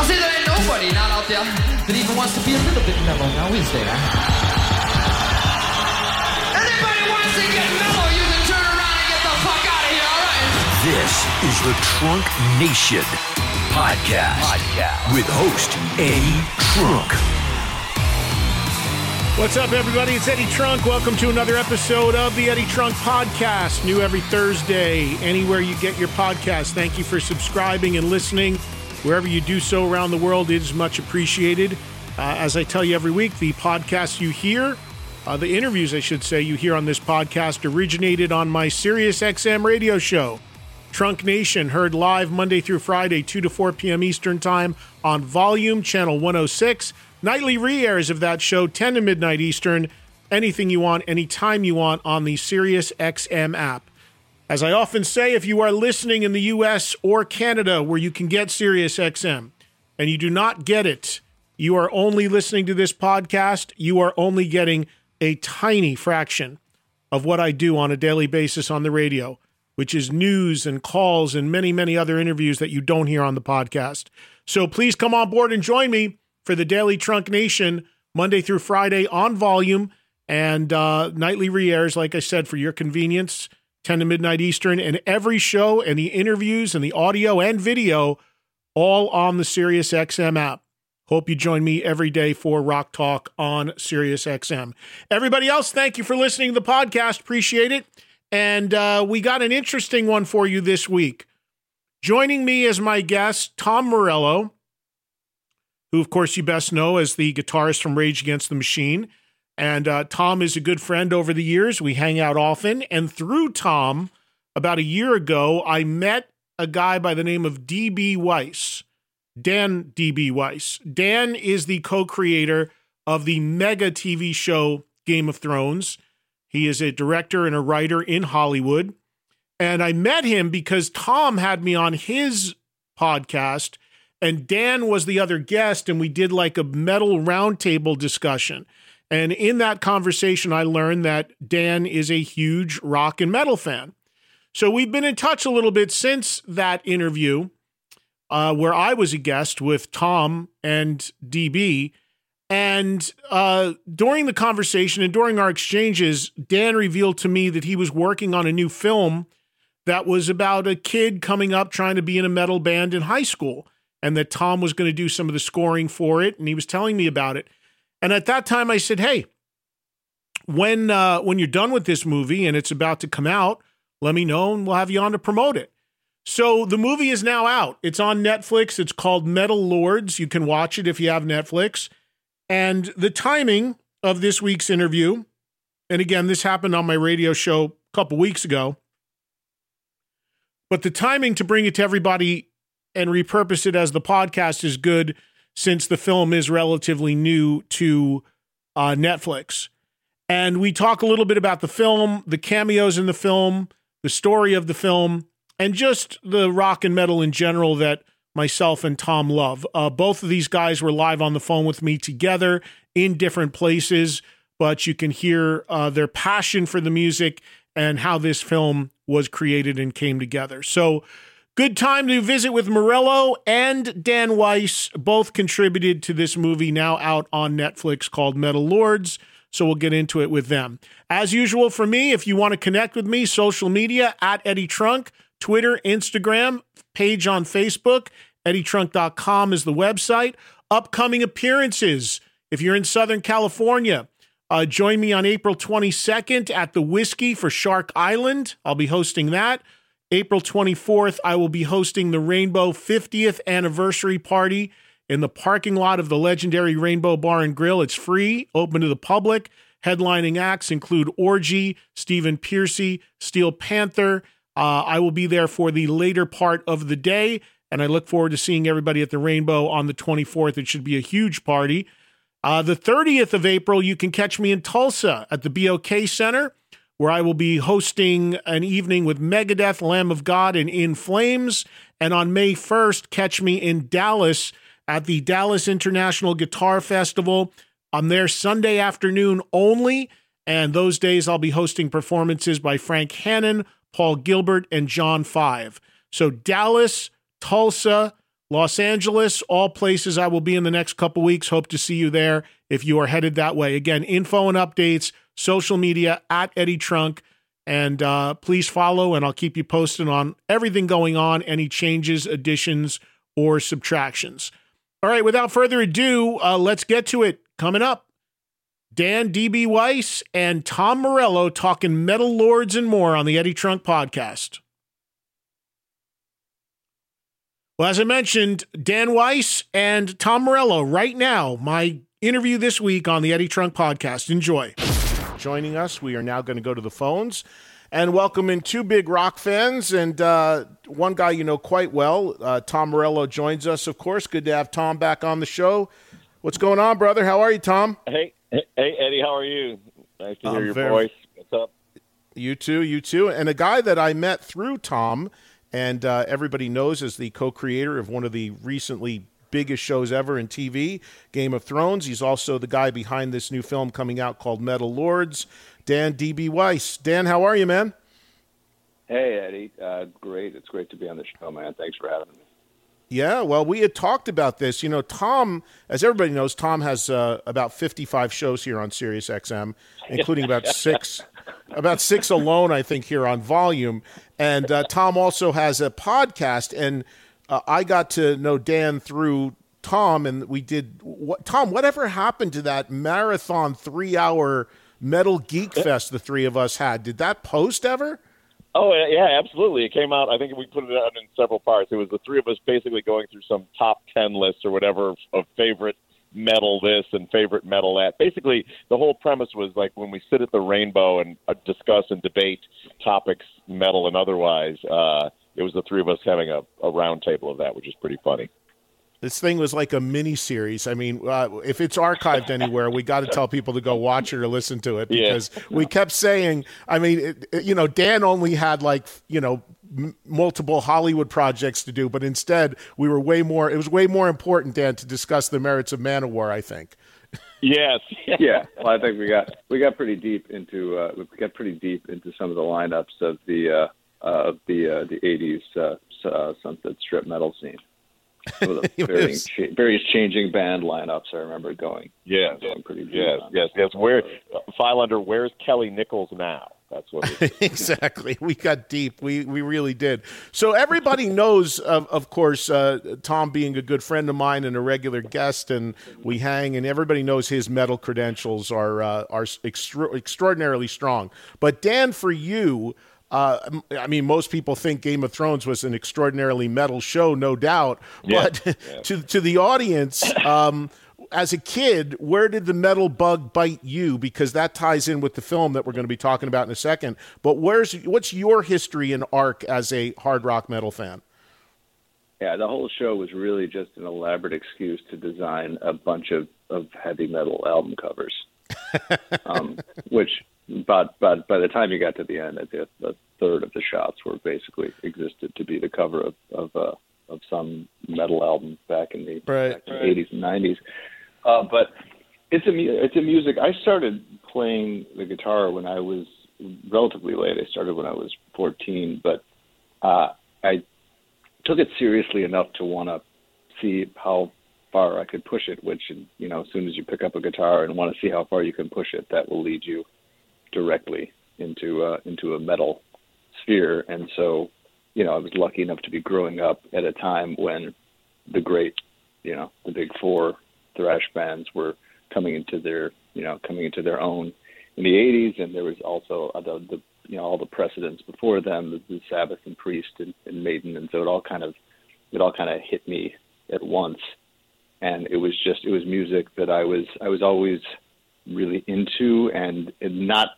I say there ain't nobody not out there that even wants to be a little bit mellow, now is there? Anybody wants to get mellow, you can turn around and get the fuck out of here, alright? This is the Trunk Nation podcast, with host Eddie Trunk. What's up, everybody? It's Eddie Trunk. Welcome to another episode of the Eddie Trunk Podcast, new every Thursday, anywhere you get your podcast. Thank you for subscribing and listening. Wherever you do so around the world, it is much appreciated. Uh, as I tell you every week, the podcasts you hear, uh, the interviews, I should say, you hear on this podcast originated on my Sirius XM radio show. Trunk Nation heard live Monday through Friday, 2 to 4 p.m. Eastern Time on Volume Channel 106. Nightly re airs of that show, 10 to midnight Eastern. Anything you want, anytime you want on the Sirius XM app. As I often say, if you are listening in the US or Canada where you can get Sirius XM and you do not get it, you are only listening to this podcast, you are only getting a tiny fraction of what I do on a daily basis on the radio, which is news and calls and many, many other interviews that you don't hear on the podcast. So please come on board and join me for the Daily Trunk Nation Monday through Friday on volume and uh, nightly re airs, like I said, for your convenience, 10 to midnight Eastern, and every show and the interviews and the audio and video all on the SiriusXM app. Hope you join me every day for Rock Talk on SiriusXM. Everybody else, thank you for listening to the podcast. Appreciate it. And uh, we got an interesting one for you this week. Joining me as my guest, Tom Morello, who, of course, you best know as the guitarist from Rage Against the Machine. And uh, Tom is a good friend over the years. We hang out often. And through Tom, about a year ago, I met a guy by the name of D.B. Weiss, Dan D.B. Weiss. Dan is the co creator of the mega TV show Game of Thrones. He is a director and a writer in Hollywood. And I met him because Tom had me on his podcast, and Dan was the other guest, and we did like a metal roundtable discussion. And in that conversation, I learned that Dan is a huge rock and metal fan. So we've been in touch a little bit since that interview, uh, where I was a guest with Tom and DB. And uh, during the conversation and during our exchanges, Dan revealed to me that he was working on a new film that was about a kid coming up trying to be in a metal band in high school, and that Tom was going to do some of the scoring for it. And he was telling me about it. And at that time, I said, "Hey, when uh, when you're done with this movie and it's about to come out, let me know, and we'll have you on to promote it." So the movie is now out. It's on Netflix. It's called Metal Lords. You can watch it if you have Netflix. And the timing of this week's interview, and again, this happened on my radio show a couple weeks ago, but the timing to bring it to everybody and repurpose it as the podcast is good since the film is relatively new to uh, Netflix. And we talk a little bit about the film, the cameos in the film, the story of the film, and just the rock and metal in general that myself and Tom love. Uh, both of these guys were live on the phone with me together in different places, but you can hear uh, their passion for the music and how this film was created and came together. So, good time to visit with Morello and Dan Weiss. Both contributed to this movie now out on Netflix called Metal Lords. So we'll get into it with them. As usual for me, if you want to connect with me, social media at Eddie Trunk, Twitter, Instagram, page on Facebook. EddieTrunk.com is the website. Upcoming appearances. If you're in Southern California, uh, join me on April 22nd at the Whiskey for Shark Island. I'll be hosting that. April 24th, I will be hosting the Rainbow 50th anniversary party in the parking lot of the legendary Rainbow Bar and Grill. It's free, open to the public. Headlining acts include Orgy, Stephen Pearcy, Steel Panther. Uh, I will be there for the later part of the day, and I look forward to seeing everybody at the Rainbow on the 24th. It should be a huge party. Uh, the 30th of April, you can catch me in Tulsa at the BOK Center, where I will be hosting an evening with Megadeth, Lamb of God, and In Flames. And on May 1st, catch me in Dallas at the Dallas International Guitar Festival. I'm there Sunday afternoon only. And those days I'll be hosting performances by Frank Hannon, Paul Gilbert, and John Five. So Dallas, Tulsa, Los Angeles, all places I will be in the next couple weeks. Hope to see you there if you are headed that way. Again, info and updates, social media at Eddie Trunk. And uh, please follow, and I'll keep you posted on everything going on, any changes, additions, or subtractions. All right, without further ado, uh, let's get to it. Coming up, Dan DB Weiss and Tom Morello talking Metal Lords and more on the Eddie Trunk podcast. Well, as I mentioned, Dan Weiss and Tom Morello right now, my interview this week on the Eddie Trunk podcast. Enjoy. Joining us, we are now going to go to the phones and welcome in two big rock fans and uh, one guy you know quite well. Uh, Tom Morello joins us, of course. Good to have Tom back on the show. What's going on, brother? How are you, Tom? Hey, hey, Eddie. How are you? Nice to hear your very- voice. What's up? You too, you too. And a guy that I met through Tom, and uh, everybody knows as the co creator of one of the recently biggest shows ever in TV, Game of Thrones. He's also the guy behind this new film coming out called Metal Lords, Dan D.B. Weiss. Dan, how are you, man? Hey, Eddie. Uh, great. It's great to be on the show, man. Thanks for having me. Yeah, well, we had talked about this. You know, Tom, as everybody knows, Tom has uh, about 55 shows here on Sirius XM, including about six, about six alone, I think, here on Volume. And uh, Tom also has a podcast, and uh, I got to know Dan through Tom, and we did. What, Tom, whatever happened to that marathon three-hour Metal Geek Fest the three of us had? Did that post ever? Oh, yeah, absolutely. It came out, I think we put it out in several parts. It was the three of us basically going through some top 10 lists or whatever of, of favorite metal this and favorite metal that. Basically, the whole premise was like when we sit at the rainbow and uh, discuss and debate topics, metal and otherwise, uh, it was the three of us having a, a round table of that, which is pretty funny. This thing was like a mini series. I mean, uh, if it's archived anywhere, we got to tell people to go watch it or listen to it Yeah. because we kept saying. I mean, it, it- you know, Dan only had like you know m- multiple Hollywood projects to do, but instead we were way more. It was way more important, Dan, to discuss the merits of Manowar. I think. Yes. yeah, well, I think we got we got pretty deep into uh, we got pretty deep into some of the lineups of the uh, of the uh, the '80s uh, s- uh, Sunset Strip metal scene. Some of the It varying, was- cha- various changing band lineups. I remember going. Yes. going pretty. Yes, yes, yes. Where file under where's Kelly Nickels now? That's what exactly. We got deep. We we really did. So everybody knows, of of course, uh, Tom being a good friend of mine and a regular guest, and we hang, and everybody knows his metal credentials are uh, are extra- extraordinarily strong. But Dan, for you. Uh, I mean, most people think Game of Thrones was an extraordinarily metal show, no doubt. Yeah. But to to the audience, um, as a kid, where did the metal bug bite you? Because that ties in with the film that we're going to be talking about in a second. But where's what's your history and arc as a hard rock metal fan? Yeah, the whole show was really just an elaborate excuse to design a bunch of, of heavy metal album covers. um, which, but but by the time you got to the end, I think a third of the shots were basically existed to be the cover of of, uh, of some metal album back in the Right, the 80s and 90s. Uh, but it's a mu- it's a music. I started playing the guitar when I was relatively late. I started when I was 14, but uh, I took it seriously enough to want to see how far I could push it. Which, you know, as soon as you pick up a guitar and want to see how far you can push it, that will lead you directly into uh, into a metal sphere. And so, you know, I was lucky enough to be growing up at a time when the great, you know, the big four thrash bands were coming into their, you know, coming into their own in the 80s, and there was also uh, the, the you know all the precedents before them, the, the Sabbath and Priest and, and Maiden, and so it all kind of it all kind of hit me at once, and it was just it was music that I was I was always really into, and, and not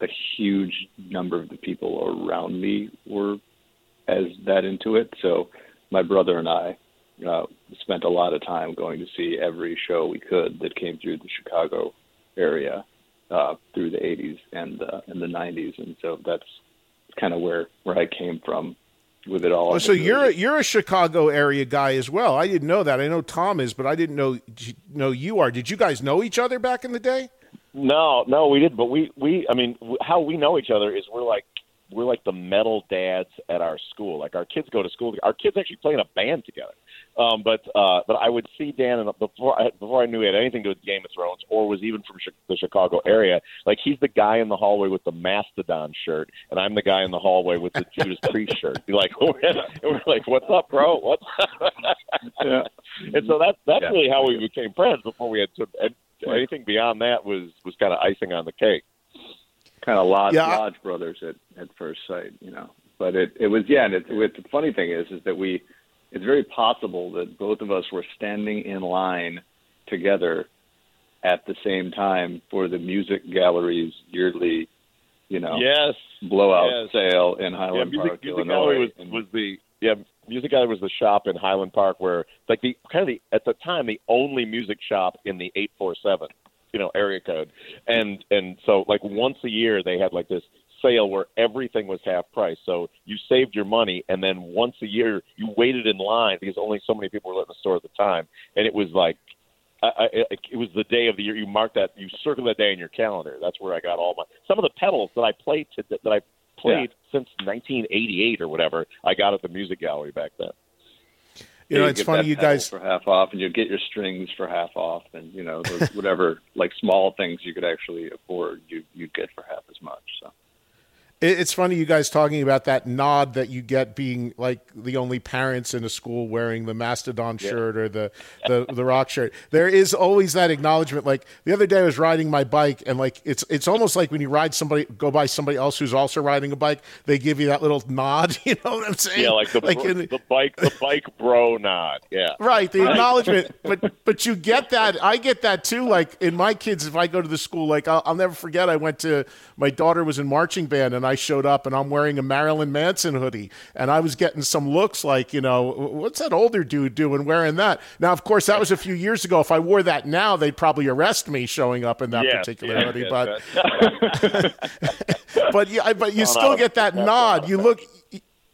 a huge number of the people around me were as that into it. So my brother and I uh, spent a lot of time going to see every show we could that came through the Chicago area uh, through the 80s and uh, and the 90s, and so that's kind of where where I came from with it all. Oh, so you're a, you're a Chicago area guy as well. I didn't know that. I know Tom is, but I didn't know know you are. Did you guys know each other back in the day? No, no, we didn't. But we, we, I mean, how we know each other is we're like we're like the metal dads at our school. Like our kids go to school. Our kids actually play in a band together. Um, but uh, but I would see Dan and before I, before I knew he had anything to do with Game of Thrones or was even from the Chicago area. Like he's the guy in the hallway with the Mastodon shirt, and I'm the guy in the hallway with the Judas Priest shirt. Be like, we're, we're like, what's up, bro? What's up? yeah. And so that's that's yeah. really how we became friends before we had to. And anything beyond that was was kind of icing on the cake. Kind of lodge, yeah. lodge brothers at at first sight, you know. But it it was yeah. And it, it, the funny thing is is that we it's very possible that both of us were standing in line together at the same time for the music gallery's yearly, you know, yes, blowout yes. sale in Highland yeah, music, Park, music Illinois. Gallery was, and, was the yeah, music gallery was the shop in Highland Park where like the kind of the at the time the only music shop in the eight four seven, you know, area code, and and so like once a year they had like this sale where everything was half price. So you saved your money, and then once a year you waited in line because only so many people were in the store at the time, and it was like. I, I, it was the day of the year. You marked that. You circle that day in your calendar. That's where I got all my some of the pedals that I played to, that I played yeah. since 1988 or whatever. I got at the music gallery back then. You know, it's funny you guys for half off, and you get your strings for half off, and you know those, whatever like small things you could actually afford, you you get for half as much. So it's funny you guys talking about that nod that you get being like the only parents in a school wearing the Mastodon yeah. shirt or the, the the rock shirt. There is always that acknowledgement. Like the other day, I was riding my bike, and like it's it's almost like when you ride somebody, go by somebody else who's also riding a bike, they give you that little nod. You know what I'm saying? Yeah, like the like in, the bike the bike bro nod. Yeah, right. The acknowledgement, but but you get that. I get that too. Like in my kids, if I go to the school, like I'll, I'll never forget. I went to my daughter was in marching band, and I I showed up and I'm wearing a Marilyn Manson hoodie. And I was getting some looks like, you know, what's that older dude doing wearing that? Now, of course, that was a few years ago. If I wore that now, they'd probably arrest me showing up in that yeah, particular yeah, hoodie. Yeah, but, but yeah, but you still get that nod. You look,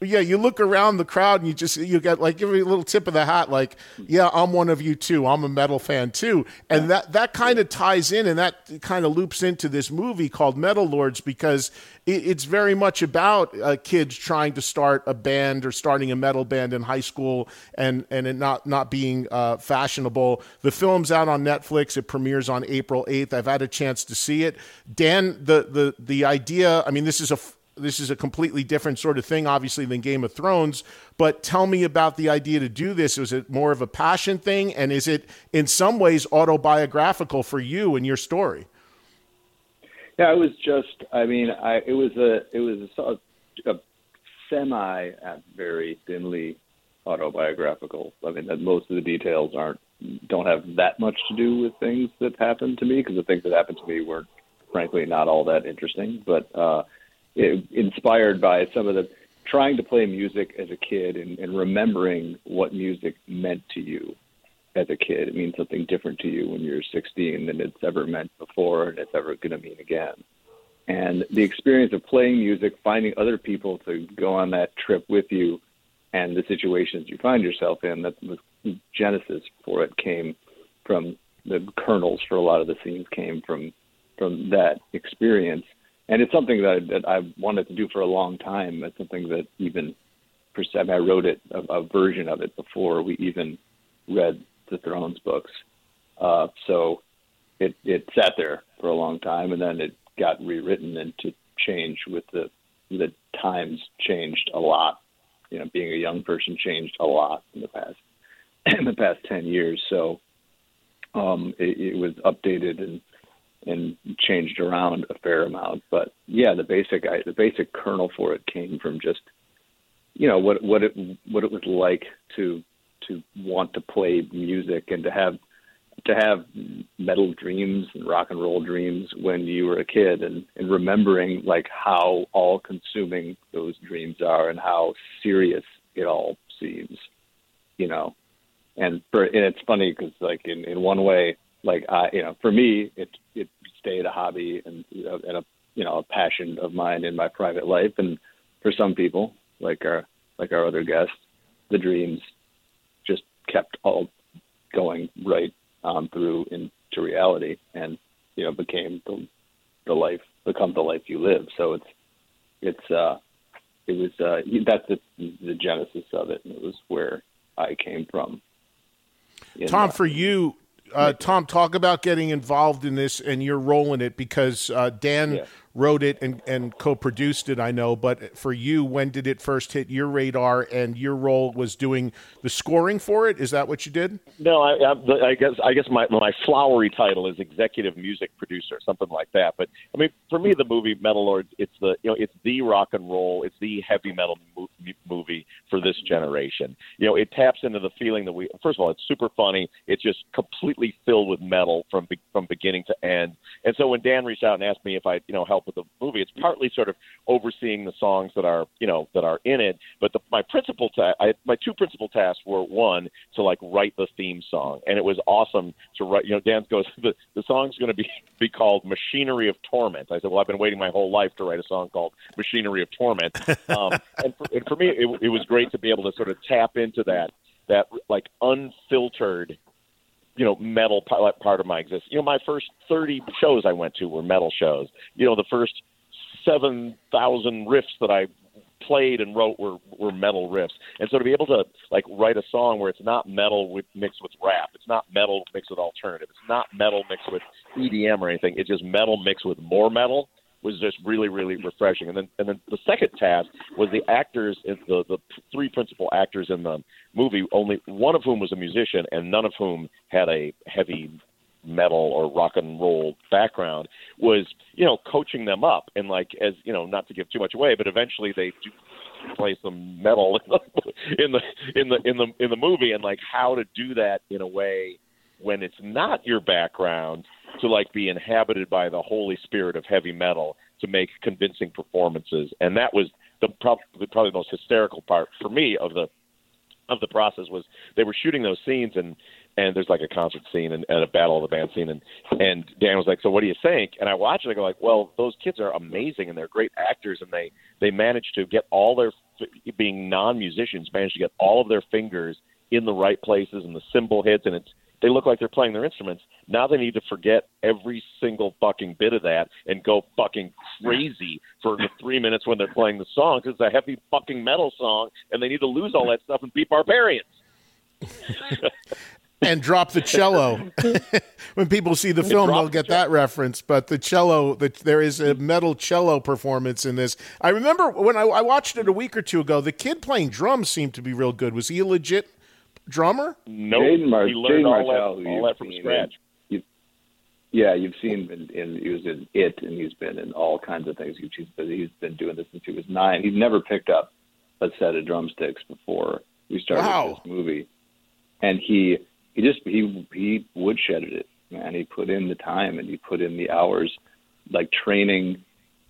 yeah, you look around the crowd and you just you get like give me a little tip of the hat, like, yeah, I'm one of you too. I'm a metal fan too, and that that kind of ties in and that kind of loops into this movie called Metal Lords because it, it's very much about uh, kids trying to start a band or starting a metal band in high school and and it not not being uh, fashionable. The film's out on Netflix. It premieres on April 8th. I've had a chance to see it. Dan, the the the idea. I mean, this is a this is a completely different sort of thing, obviously, than Game of Thrones. But tell me about the idea to do this. Was it more of a passion thing, and is it in some ways autobiographical for you and your story? Yeah, it was just. I mean, I it was a it was a, a semi at very thinly autobiographical. I mean, that most of the details aren't don't have that much to do with things that happened to me because the things that happened to me weren't frankly not all that interesting. But uh, inspired by some of the trying to play music as a kid and, and remembering what music meant to you as a kid. It means something different to you when you're 16 than it's ever meant before and it's ever going to mean again. And the experience of playing music, finding other people to go on that trip with you, and the situations you find yourself in, that the genesis for it came from the kernels for a lot of the scenes came from from that experience and it's something that, that I wanted to do for a long time. It's something that even I, mean, I wrote it a, a, version of it before we even read the Thrones books. Uh, so it it sat there for a long time, and then it got rewritten and to change with the the times changed a lot. You know, being a young person changed a lot in the past in the past ten years. So um, it, it was updated and and changed around a fair amount. But yeah, the basic I, the basic kernel for it came from just you know what what it what it was like to to want to play music and to have to have metal dreams and rock and roll dreams when you were a kid and, and remembering like how all consuming those dreams are and how serious it all seems you know and for and it's funny because like in in one way, like I you know for me it it stayed a hobby and and a you know a passion of mine in my private life, and for some people like our like our other guests, the dreams just kept all going right um, through into reality, and you know became the the life become the life you live. So it's it's uh it was uh that's the the genesis of it, and it was where I came from. Tom, uh, for you, uh, Tom, talk about getting involved in this and your role in it because uh, Dan Yeah. Wrote it and, and co-produced it. I know, but for you, when did it first hit your radar? And your role was doing the scoring for it. Is that what you did? No, I, I, I guess I guess my my flowery title is executive music producer, something like that. But I mean, for me, the movie Metal Lords, it's the you know it's the rock and roll, it's the heavy metal mo- movie for this generation. You know, it taps into the feeling that we. First of all, it's super funny. It's just completely filled with metal from from beginning to end. And so when Dan reached out and asked me if I you know help with the movie, it's partly sort of overseeing the songs that are you know that are in it. But the, my principal ta- I, my two principal tasks were one to like write the theme song, and it was awesome to write. You know, Dan goes the the song's going to be be called Machinery of Torment. I said, well, I've been waiting my whole life to write a song called Machinery of Torment. Um, and, for, and for me, it, it was great to be able to sort of tap into that that like unfiltered you know metal part of my existence. You know, my first thirty shows I went to were metal shows. You know, the first seven thousand riffs that I played and wrote were were metal riffs. And so to be able to like write a song where it's not metal with mixed with rap, it's not metal mixed with alternative, it's not metal mixed with EDM or anything. It's just metal mixed with more metal was just really really refreshing. And then and then the second task was the actors the the three principal actors in the movie only one of whom was a musician and none of whom had a heavy metal or rock and roll background was you know coaching them up and like as you know not to give too much away but eventually they do play some metal in the in the in the in the movie and like how to do that in a way when it's not your background to like be inhabited by the holy spirit of heavy metal to make convincing performances. And that was the probably probably the most hysterical part for me of the of the process was they were shooting those scenes and and there's like a concert scene and, and a battle of the band scene. And and Dan was like, so what do you think? And I watch it, I go like, well, those kids are amazing and they're great actors and they they managed to get all their being non musicians managed to get all of their fingers in the right places and the cymbal hits and it's they look like they're playing their instruments. Now they need to forget every single fucking bit of that and go fucking crazy for the three minutes when they're playing the song because it's a heavy fucking metal song and they need to lose all that stuff and be barbarians. and drop the cello. when people see the film, they'll the get that reference. But the cello, the, there is a metal cello performance in this. I remember when I, I watched it a week or two ago. The kid playing drums seemed to be real good. Was he a legit drummer? No, Jaeden Mar- he learned Jaeden all Martell, that, all that from seen scratch. You, yeah, you've seen in, in he was in it, and he's been in all kinds of things. He's been, he's been doing this since he was nine. He's never picked up a set of drumsticks before we started Wow. this movie, and he he just he he woodshedded it, man. He put in the time and he put in the hours, like training,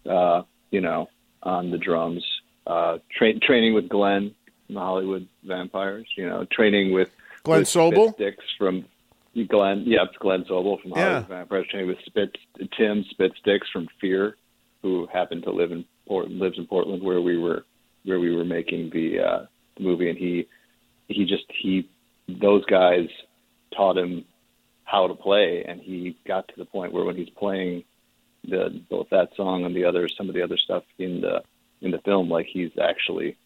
uh, you know, on the drums, uh, tra- training with Glen from the Hollywood Vampires, you know, training with Glen with Sobel? Sticks from Glen, yeah, it's Glen Sobel from Yeah. Hollywood Vampires, training with Spit Tim Spit Stix from Fear, who happened to live in Port, lives in Portland where we were where we were making the uh, movie, and he he just he those guys taught him how to play, and he got to the point where when he's playing the both that song and the other some of the other stuff in the in the film, like he's actually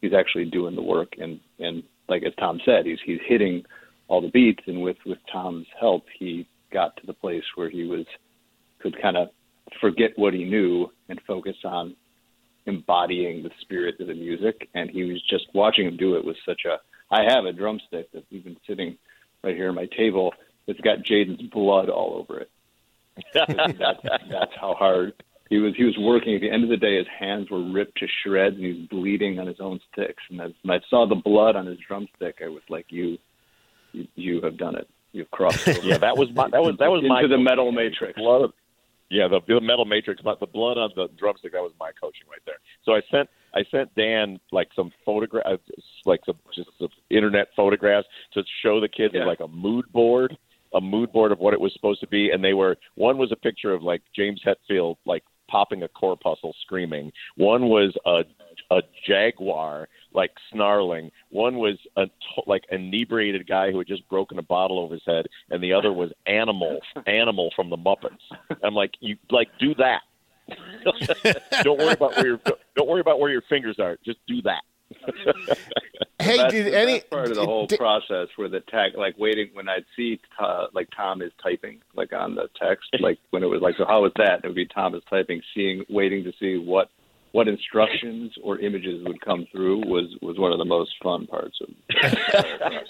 he's actually doing the work, and and like as Tom said, he's he's hitting all the beats, and with with Tom's help, he got to the place where he was could kind of forget what he knew and focus on embodying the spirit of the music. And he was just watching him do it was such a. I have a drumstick that's even sitting right here on my table. It's got Jaeden's blood all over it. that's that's how hard he was. He was working. At the end of the day, his hands were ripped to shreds, and he was bleeding on his own sticks. And as, when I saw the blood on his drumstick, I was like, "You, you, you have done it. You've crossed." Over Yeah, that was my that was that was into my the metal matrix. Blood, yeah, the, the metal matrix, but the blood on the drumstick that was my coaching right there. So I sent I sent Dan like some photographs, like some just some internet photographs to show the kids Yeah. like a mood board, a mood board of what it was supposed to be, and they were one was a picture of like James Hetfield like popping a corpuscle screaming. One was a a jaguar like snarling. One was a like inebriated guy who had just broken a bottle over his head, and the other was animal animal from the Muppets. I'm like, you like do that. don't worry about where your don't worry about where your fingers are. Just do that. Hey, that's, did that's any part of the whole did- process where the tag, like waiting when I'd see uh, like Tom is typing like on the text, like when it was like, so how was that? It would be Tom is typing, seeing, waiting to see what what instructions or images would come through was was one of the most fun parts of.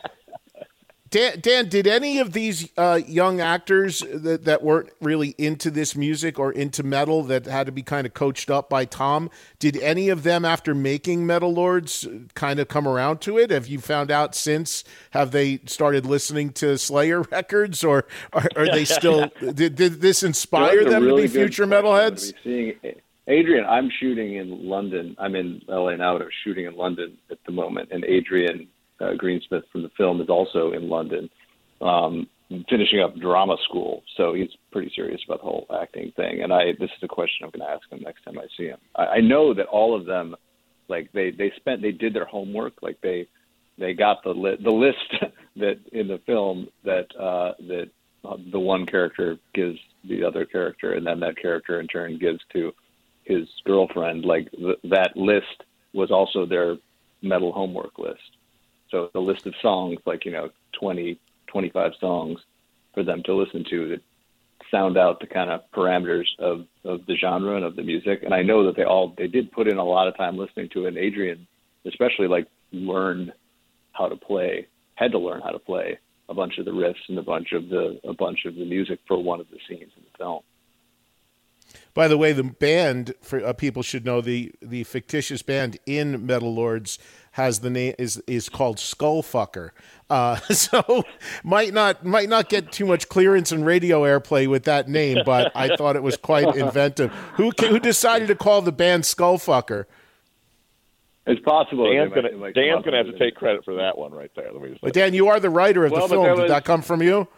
Dan, Dan, did any of these uh, young actors that, that weren't really into this music or into metal that had to be kind of coached up by Tom, did any of them, after making Metal Lords, kind of come around to it? Have you found out since? Have they started listening to Slayer records, or are, are they still? did, did this inspire them really to be future metalheads? I'm gonna be Seeing Adrian, I'm shooting in London. I'm in LA now, but I'm shooting in London at the moment. And Adrian uh, Greensmith from the film is also in London, um, finishing up drama school. So he's pretty serious about the whole acting thing. And I, this is a question I'm going to ask him next time I see him. I, I know that all of them, like they they spent they did their homework. Like they they got the li- the list that in the film that uh, that uh, the one character gives the other character, and then that character in turn gives to his girlfriend. Like th- that list was also their metal homework list. So the list of songs, like you know, 20, 25 songs for them to listen to that sound out the kind of parameters of of the genre and of the music. And I know that they all they did put in a lot of time listening to it. And Adrian, especially, like learned how to play, had to learn how to play a bunch of the riffs and a bunch of the a bunch of the music for one of the scenes in the film. By the way, the band for uh, people should know the the fictitious band in Metal Lords has the name is is called Skullfucker. Uh, so might not might not get too much clearance and radio airplay with that name, but I thought it was quite inventive. Who who decided to call the band Skullfucker? It's possible. Dan's gonna might Dan's gonna have to take credit for that one right there. Let me just But. Dan, you are the writer of Well, the but film. there Did that come from you?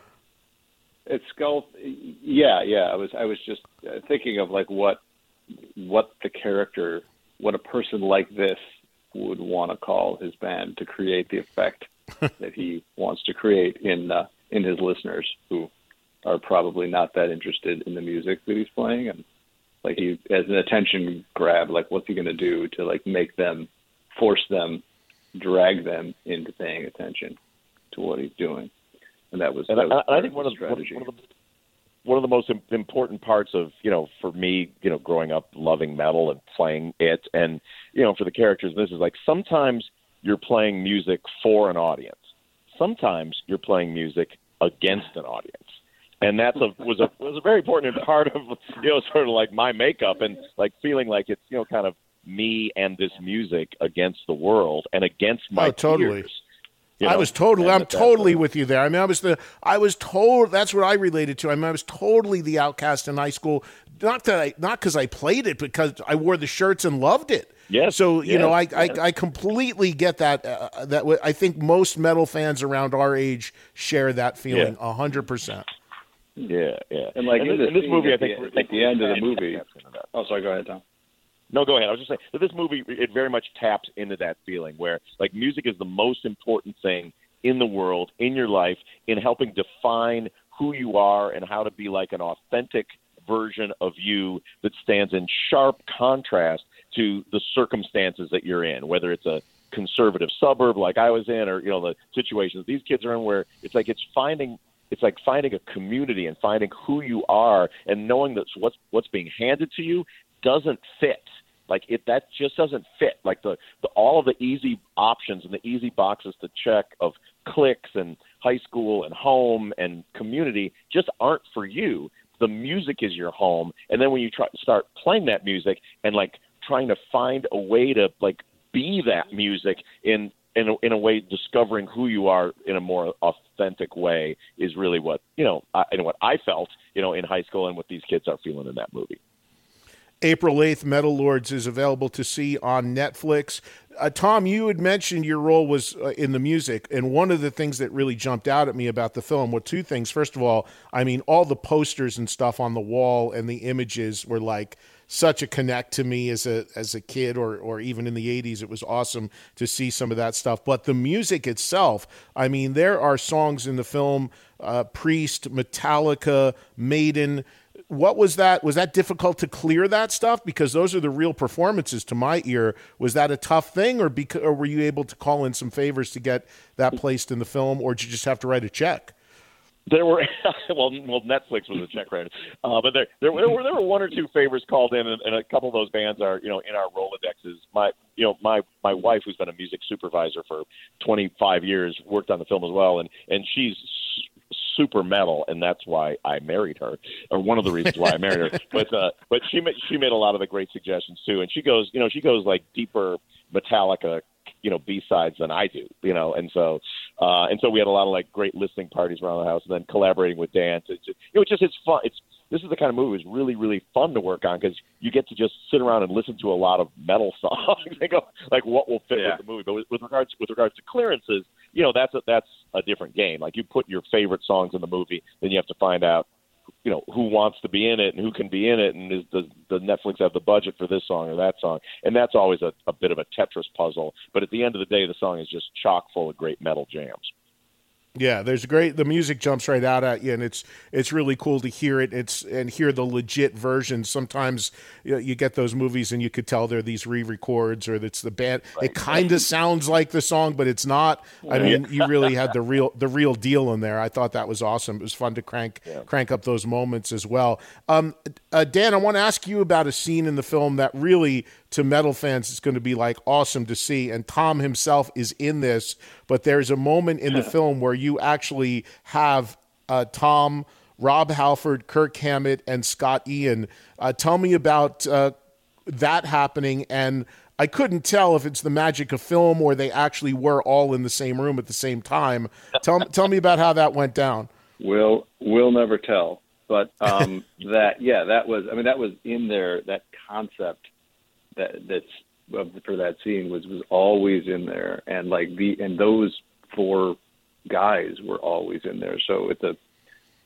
It's skull. Yeah, yeah. I was I was just uh, thinking of like what what the character, what a person like this would want to call his band to create the effect that he wants to create in uh, in his listeners who are probably not that interested in the music that he's playing. And like he as an attention grab like what's he going to do to like make them force them drag them into paying attention to what he's doing? And that was, And that I, was and I think one of, the, one, strategy. one of the one of the most important parts of you know for me you know growing up loving metal and playing it and you know for the characters this is like sometimes you're playing music for an audience. Sometimes you're playing music against an audience. And that's a was a was a very important part of you know sort of like my makeup and like feeling like it's you know kind of me and this music against the world and against my Oh, totally. peers, you I was totally. I'm totally with you there. I mean, I was the. I was told. That's what I related to. I mean, I was totally the outcast in high school. Not that I, not because I played it, because I wore the shirts and loved it. Yes, So you know, I, yes, I. I completely get that. Uh, that w- I think most metal fans around our age share that feeling a hundred percent. Yeah, yeah. And like in this, this, in this movie, I at think the, we're- at the end of the movie. Oh, sorry. Go ahead, Tom. No, go ahead. I was just saying that this movie it very much taps into that feeling where like music is the most important thing in the world in your life in helping define who you are and how to be like an authentic version of you that stands in sharp contrast to the circumstances that you're in, whether it's a conservative suburb like I was in, or you know the situations these kids are in, where it's like it's finding it's like finding a community and finding who you are and knowing that what's what's being handed to you doesn't fit. Like it that just doesn't fit. Like the, the all of the easy options and the easy boxes to check of clicks and high school and home and community just aren't for you. The music is your home, and then when you try start playing that music and like trying to find a way to like be that music in in a, in a way discovering who you are in a more authentic way is really what you know I, and what I felt you know in high school and what these kids are feeling in that movie. April 8th, Metal Lords is available to see on Netflix. Uh, Tom, you had mentioned your role was uh, in the music, and one of the things that really jumped out at me about the film were two things. First of all, I mean, all the posters and stuff on the wall and the images were like such a connect to me as a as a kid, or or even in the '80s. It was awesome to see some of that stuff. But the music itself, I mean, there are songs in the film: uh, Priest, Metallica, Maiden what was that? Was that difficult to clear that stuff? Because those are the real performances to my ear. Was that a tough thing, or, or were you able to call in some favors to get that placed in the film, or did you just have to write a check? There were well, well, Netflix was a check writer, uh, but there, there, there were there were one or two favors called in, and, and a couple of those bands are you know in our Rolodexes. My you know my my wife, who's been a music supervisor for 25 years, worked on the film as well, and and she's super metal, and that's why I married her, or one of the reasons why I married her. But uh, but she she made a lot of the great suggestions too, and she goes, you know, she goes like deeper Metallica, you know, B sides than I do, you know, and so uh, and so we had a lot of like great listening parties around the house, and then collaborating with Dan. To, to, you know, it's just it's fun. It's this is the kind of movie that's really really fun to work on because you get to just sit around and listen to a lot of metal songs. they go like what will fit Yeah. with the movie. But with, with regards with regards to clearances, you know that's a, that's a different game. Like you put your favorite songs in the movie, then you have to find out you know who wants to be in it and who can be in it, and is does the Netflix have the budget for this song or that song? And that's always a, a bit of a Tetris puzzle. But at the end of the day, the song is just chock full of great metal jams. Yeah, there's great. The music jumps right out at you, and it's it's really cool to hear it. It's and hear the legit version. Sometimes you, know, you get those movies, and you could tell they're these re-records, or it's the band. It kind of sounds like the song, but it's not. I mean, you really had the real the real deal in there. I thought that was awesome. It was fun to crank crank up those moments as well. Um, uh, Dan, I want to ask you about a scene in the film that really, to metal fans, it's going to be like awesome to see. And Tom himself is in this, but there's a moment in the film where you actually have uh, Tom, Rob Halford, Kirk Hammett, and Scott Ian. Uh, tell me about uh, that happening. And I couldn't tell if it's the magic of film or they actually were all in the same room at the same time. Tell, tell me about how that went down. We'll we'll never tell. But um, that yeah, that was I mean that was in there. That concept that that's for that scene was was always in there, and like the and those four guys were always in there. So it's a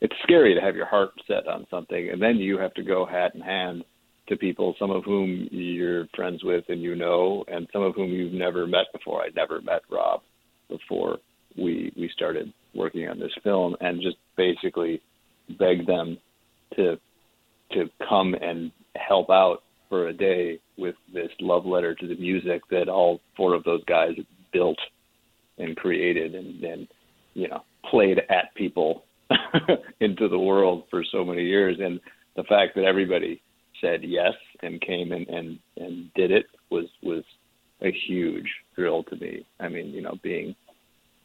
it's scary to have your heart set on something, and then you have to go hat in hand to people, some of whom you're friends with and you know, and some of whom you've never met before. I'd never met Rob before we we started working on this film, and just basically beg them to to come and help out for a day with this love letter to the music that all four of those guys built and created and, and you know played at people into the world for so many years. And the fact that everybody said yes and came and and, and did it was was a huge thrill to me. I mean you know being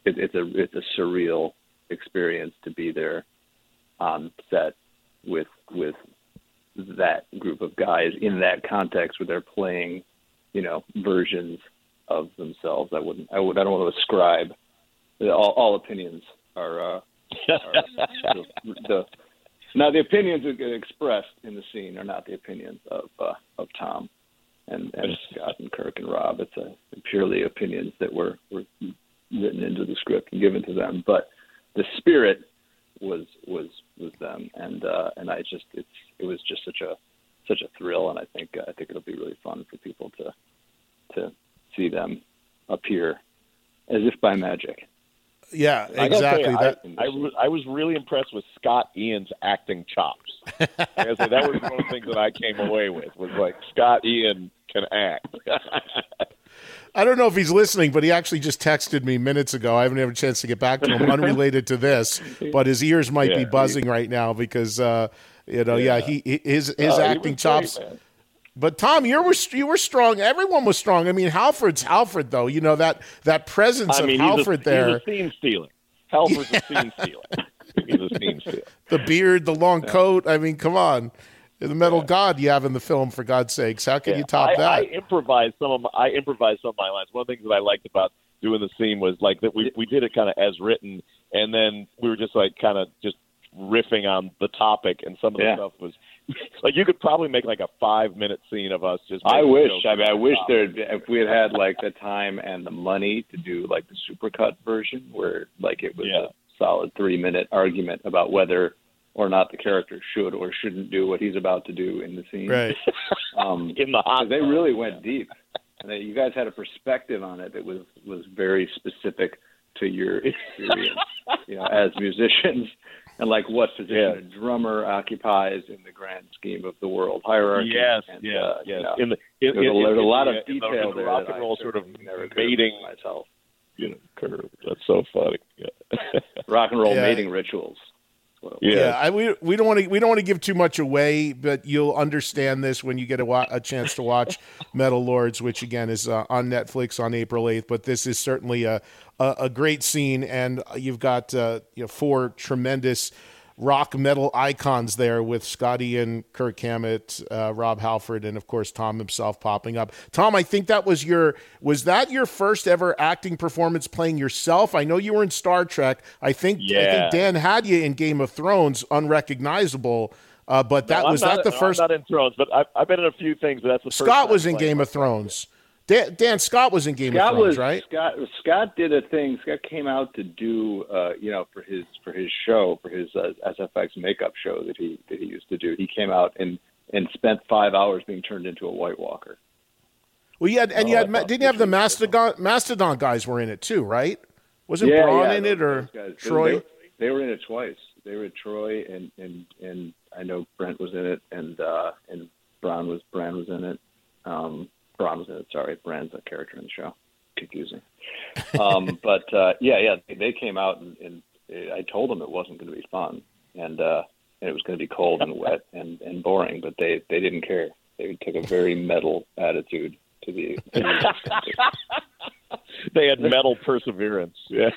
it, it's a it's a surreal experience to be there on set with with that group of guys in that context where they're playing, you know, versions of themselves. I wouldn't. I would. I don't want to ascribe. All, all opinions are. Uh, are the, the now the opinions that get expressed in the scene are not the opinions of uh, of Tom and, and Scott and Kirk and Rob. It's a purely opinions that were were written into the script and given to them. But the spirit was was was them, and uh, and I just it's it was just such a such a thrill, and I think uh, I think it'll be really fun for people to to see them appear as if by magic. Yeah, I exactly. you, that I, I, was- I was really impressed with Scott Ian's acting chops. I that was one of the things that I came away with was like Scott Ian can act. I don't know if he's listening, but he actually just texted me minutes ago. I haven't had a chance to get back to him, unrelated to this, but his ears might be Yeah. buzzing right now because uh, you know, yeah, he he- his his he was acting chops. man. But Tom, you were you were strong. Everyone was strong. I mean, Halford's Halford, though. You know that that presence I mean, of Halford a, there, he's a scene stealer. Halford's a scene stealer. He's a scene stealer. the beard, the long coat. I mean, come on, the metal god you have in the film. For God's sakes, how can you top I, that? I improvised some of my, I improvised some of my lines. One of the things that I liked about doing the scene was like that we we did it kind of as written, and then we were just like kind of just riffing on the topic, and some of the Yeah. stuff was like you could probably make like a five minute scene of us just. I wish. I mean, I about wish the there topic. if we had had like the time and the money to do like the supercut version, where like it was Yeah. a solid three minute argument about whether or not the character should or shouldn't do what he's about to do in the scene. Right. Um, in the hot. 'cause they really went deep. And they, you guys had a perspective on it that was was very specific to your experience, you know, as musicians, and like what position Yeah. a drummer occupies in the grand scheme of the world hierarchy. Yes, and, yes, uh, you know, In the in, there's a, in- there's a lot of in the- detail the there. rock and roll sort of certainly never could mating myself. you know curve. That's so funny. Yeah. Rock and roll Yeah. mating rituals. Yeah. Yeah, I, we we don't want to we don't want to give too much away, but you'll understand this when you get a, wa- a chance to watch Metal Lords, which again is uh, on Netflix on April eighth. But this is certainly a a, a great scene, and you've got uh, you know four tremendous rock metal icons there with Scotty and Kirk Hammett, uh, Rob Halford, and of course Tom himself popping up. Tom, I think that was your was that your first ever acting performance playing yourself? I know you were in Star Trek. I think I think Dan had you in Game of Thrones, unrecognizable. Uh, but that No, was not- that the no, first. I'm not in Thrones, but I've, I've been in a few things. But that's the first Scott was in Game of. Thrones. Dan, Dan Scott was in Game Scott of Thrones, was right? Scott. Scott did a thing. Scott came out to do, uh, you know, for his for his show, for his uh, SFX makeup show that he that he used to do. He came out and and spent five hours being turned into a White Walker. Well, you had and Oh, you had didn't you have the Mastodon Mastodon guys were in it too, right? Wasn't Brann in it or guys. Troy? They, they were in it twice. They were at Troy and and and I know Brent was in it and uh and Brann was Bran was in it. Um Brann was in it. Sorry, Bran's a character in the show. Confusing. Um, but uh, yeah, yeah, they, they came out and, and I told them it wasn't going to be fun and uh, and it was going to be cold and wet and, and boring. But they they didn't care. They took a very metal attitude to the. To the They had metal perseverance. Yeah,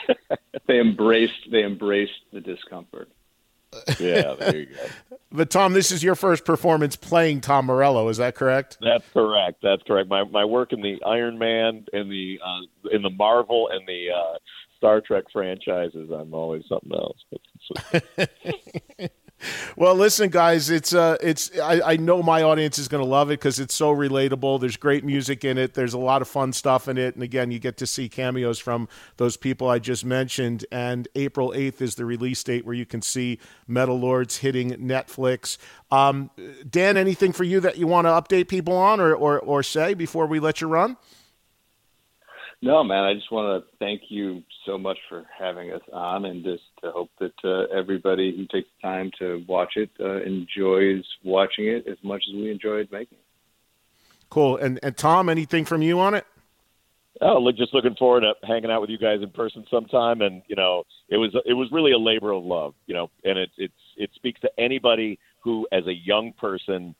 they embraced they embraced the discomfort. Yeah. There you go. But Tom, this is your first performance playing Tom Morello. Is that correct? That's correct. That's correct. My my work in the Iron Man and the uh, in the Marvel and the uh, Star Trek franchises, I'm always something else. Well, listen, guys, it's uh, it's I, I know my audience is going to love it because it's so relatable. There's great music in it. There's a lot of fun stuff in it, and again, you get to see cameos from those people I just mentioned. And April 8th is the release date where you can see Metal Lords hitting Netflix. Um, Dan, anything for you that you want to update people on or, or or say before we let you run? No, man, I just want to thank you so much for having us on, and just to hope that uh, everybody who takes the time to watch it uh, enjoys watching it as much as we enjoyed making it. Cool. And and Tom, anything from you on it? oh, look, just looking forward to hanging out with you guys in person sometime. And you know, it was it was really a labor of love. You know, and it it's it speaks to anybody who, as a young person,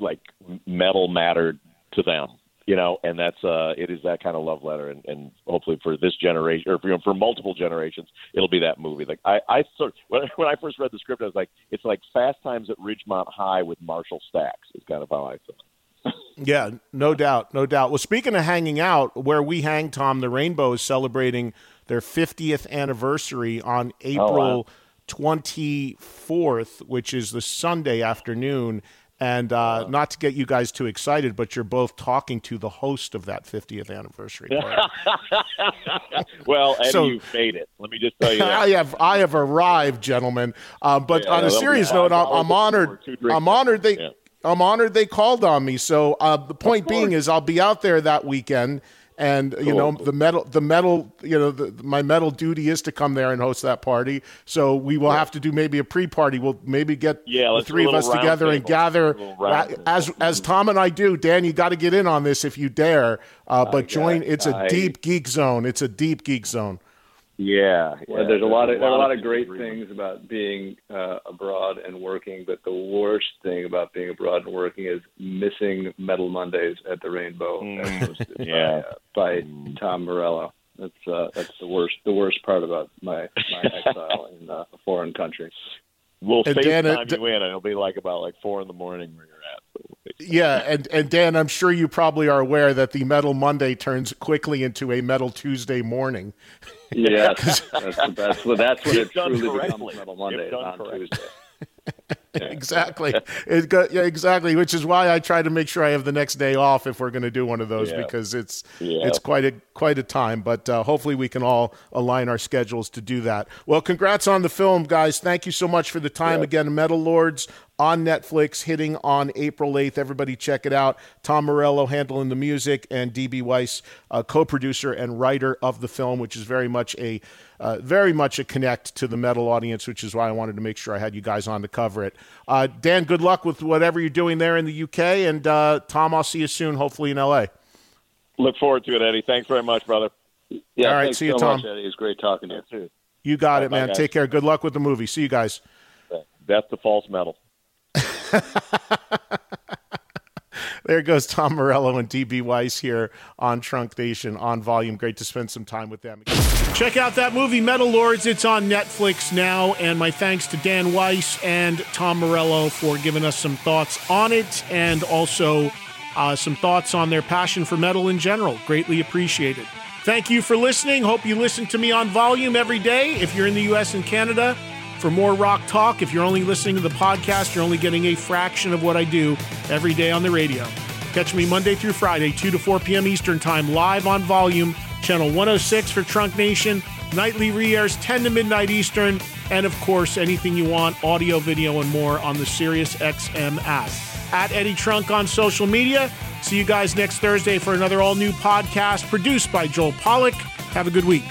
like metal mattered to them. You know, and that's uh, it is that kind of love letter, and, and hopefully for this generation, or for, you know, for multiple generations, it'll be that movie. Like I, I sort when, when I first read the script, I was like, it's like Fast Times at Ridgemont High with Marshall Stacks. Is kind of how I feel. Yeah, no doubt, no doubt. Well, speaking of hanging out, where we hang, Tom, the Rainbow is celebrating their 50th anniversary on April 24th, which is the Sunday afternoon. And uh, not to get you guys too excited, but you're both talking to the host of that 50th anniversary party. Well, Eddie, So- you've made it. Let me just tell you that. I have I have arrived, gentlemen. Um, but Yeah, on a serious note, I'm, I'm honored. for two drinks. I'm honored they Yeah. I'm honored they called on me. So uh, the point being is, I'll be out there that weekend, and you know the metal the metal you know the, my metal duty is to come there and host that party. So we will have to do maybe a pre-party. We'll maybe get Yeah, the three of us together and gather table. as as Tom and I do. Dan, you got to get in on this if you dare. Uh, but join. got- It's a deep geek zone. It's a deep geek zone. Yeah, Well, yeah, there's a lot of there are a lot of great to agree with. things about being uh, abroad and working, but the worst thing about being abroad and working is missing Metal Mondays at the Rainbow, as hosted Yeah. by, uh, by Tom Morello. That's uh, that's the worst the worst part about my my exile in uh, a foreign country. We'll And Dan, FaceTime it- you in, and it'll be like about like four in the morning where you're at. So. Yeah, and, and Dan, I'm sure you probably are aware that the Metal Monday turns quickly into a Metal Tuesday morning. Yeah, that's the best. Well, that's when it truly correctly. becomes Metal Monday on correctly. Tuesday. exactly. It go, yeah, exactly. Which is why I try to make sure I have the next day off if we're going to do one of those Yeah. because it's Yeah. it's quite a quite a time. But uh, hopefully we can all align our schedules to do that. Well, congrats on the film, guys. Thank you so much for the time again. Metal Lords on Netflix, hitting on April eighth. Everybody check it out. Tom Morello handling the music and DB Weiss, uh, co-producer and writer of the film, which is very much a uh, very much a connect to the metal audience, which is why I wanted to make sure I had you guys on to cover it. Uh, Dan, good luck with whatever you're doing there in the UK, and uh, Tom, I'll see you soon, hopefully in LA. Look forward to it, Eddie. Thanks very much, brother. Yeah, All right, thanks see you, so Tom. much, Eddie. It was great talking to you. too. You got it, man. guys. Take care. Good luck with the movie. See you guys. That's the false metal. There goes Tom Morello and DB Weiss here on Trunk Nation on Volume. Great to spend some time with them. Check out that movie, Metal Lords. It's on Netflix now. And my thanks to Dan Weiss and Tom Morello for giving us some thoughts on it and also uh, some thoughts on their passion for metal in general. Greatly appreciated. Thank you for listening. Hope you listen to me on volume every day. If you're in the U.S. and Canada, for more rock talk, if you're only listening to the podcast, you're only getting a fraction of what I do every day on the radio. Catch me Monday through Friday, 2 to 4 p.m. Eastern Time, live on volume, channel 106 for Trunk Nation. Nightly re airs 10 to midnight Eastern. And of course, anything you want audio, video, and more on the Sirius XM app. At Eddie Trunk on social media. See you guys next Thursday for another all new podcast produced by Joel Pollock. Have a good week.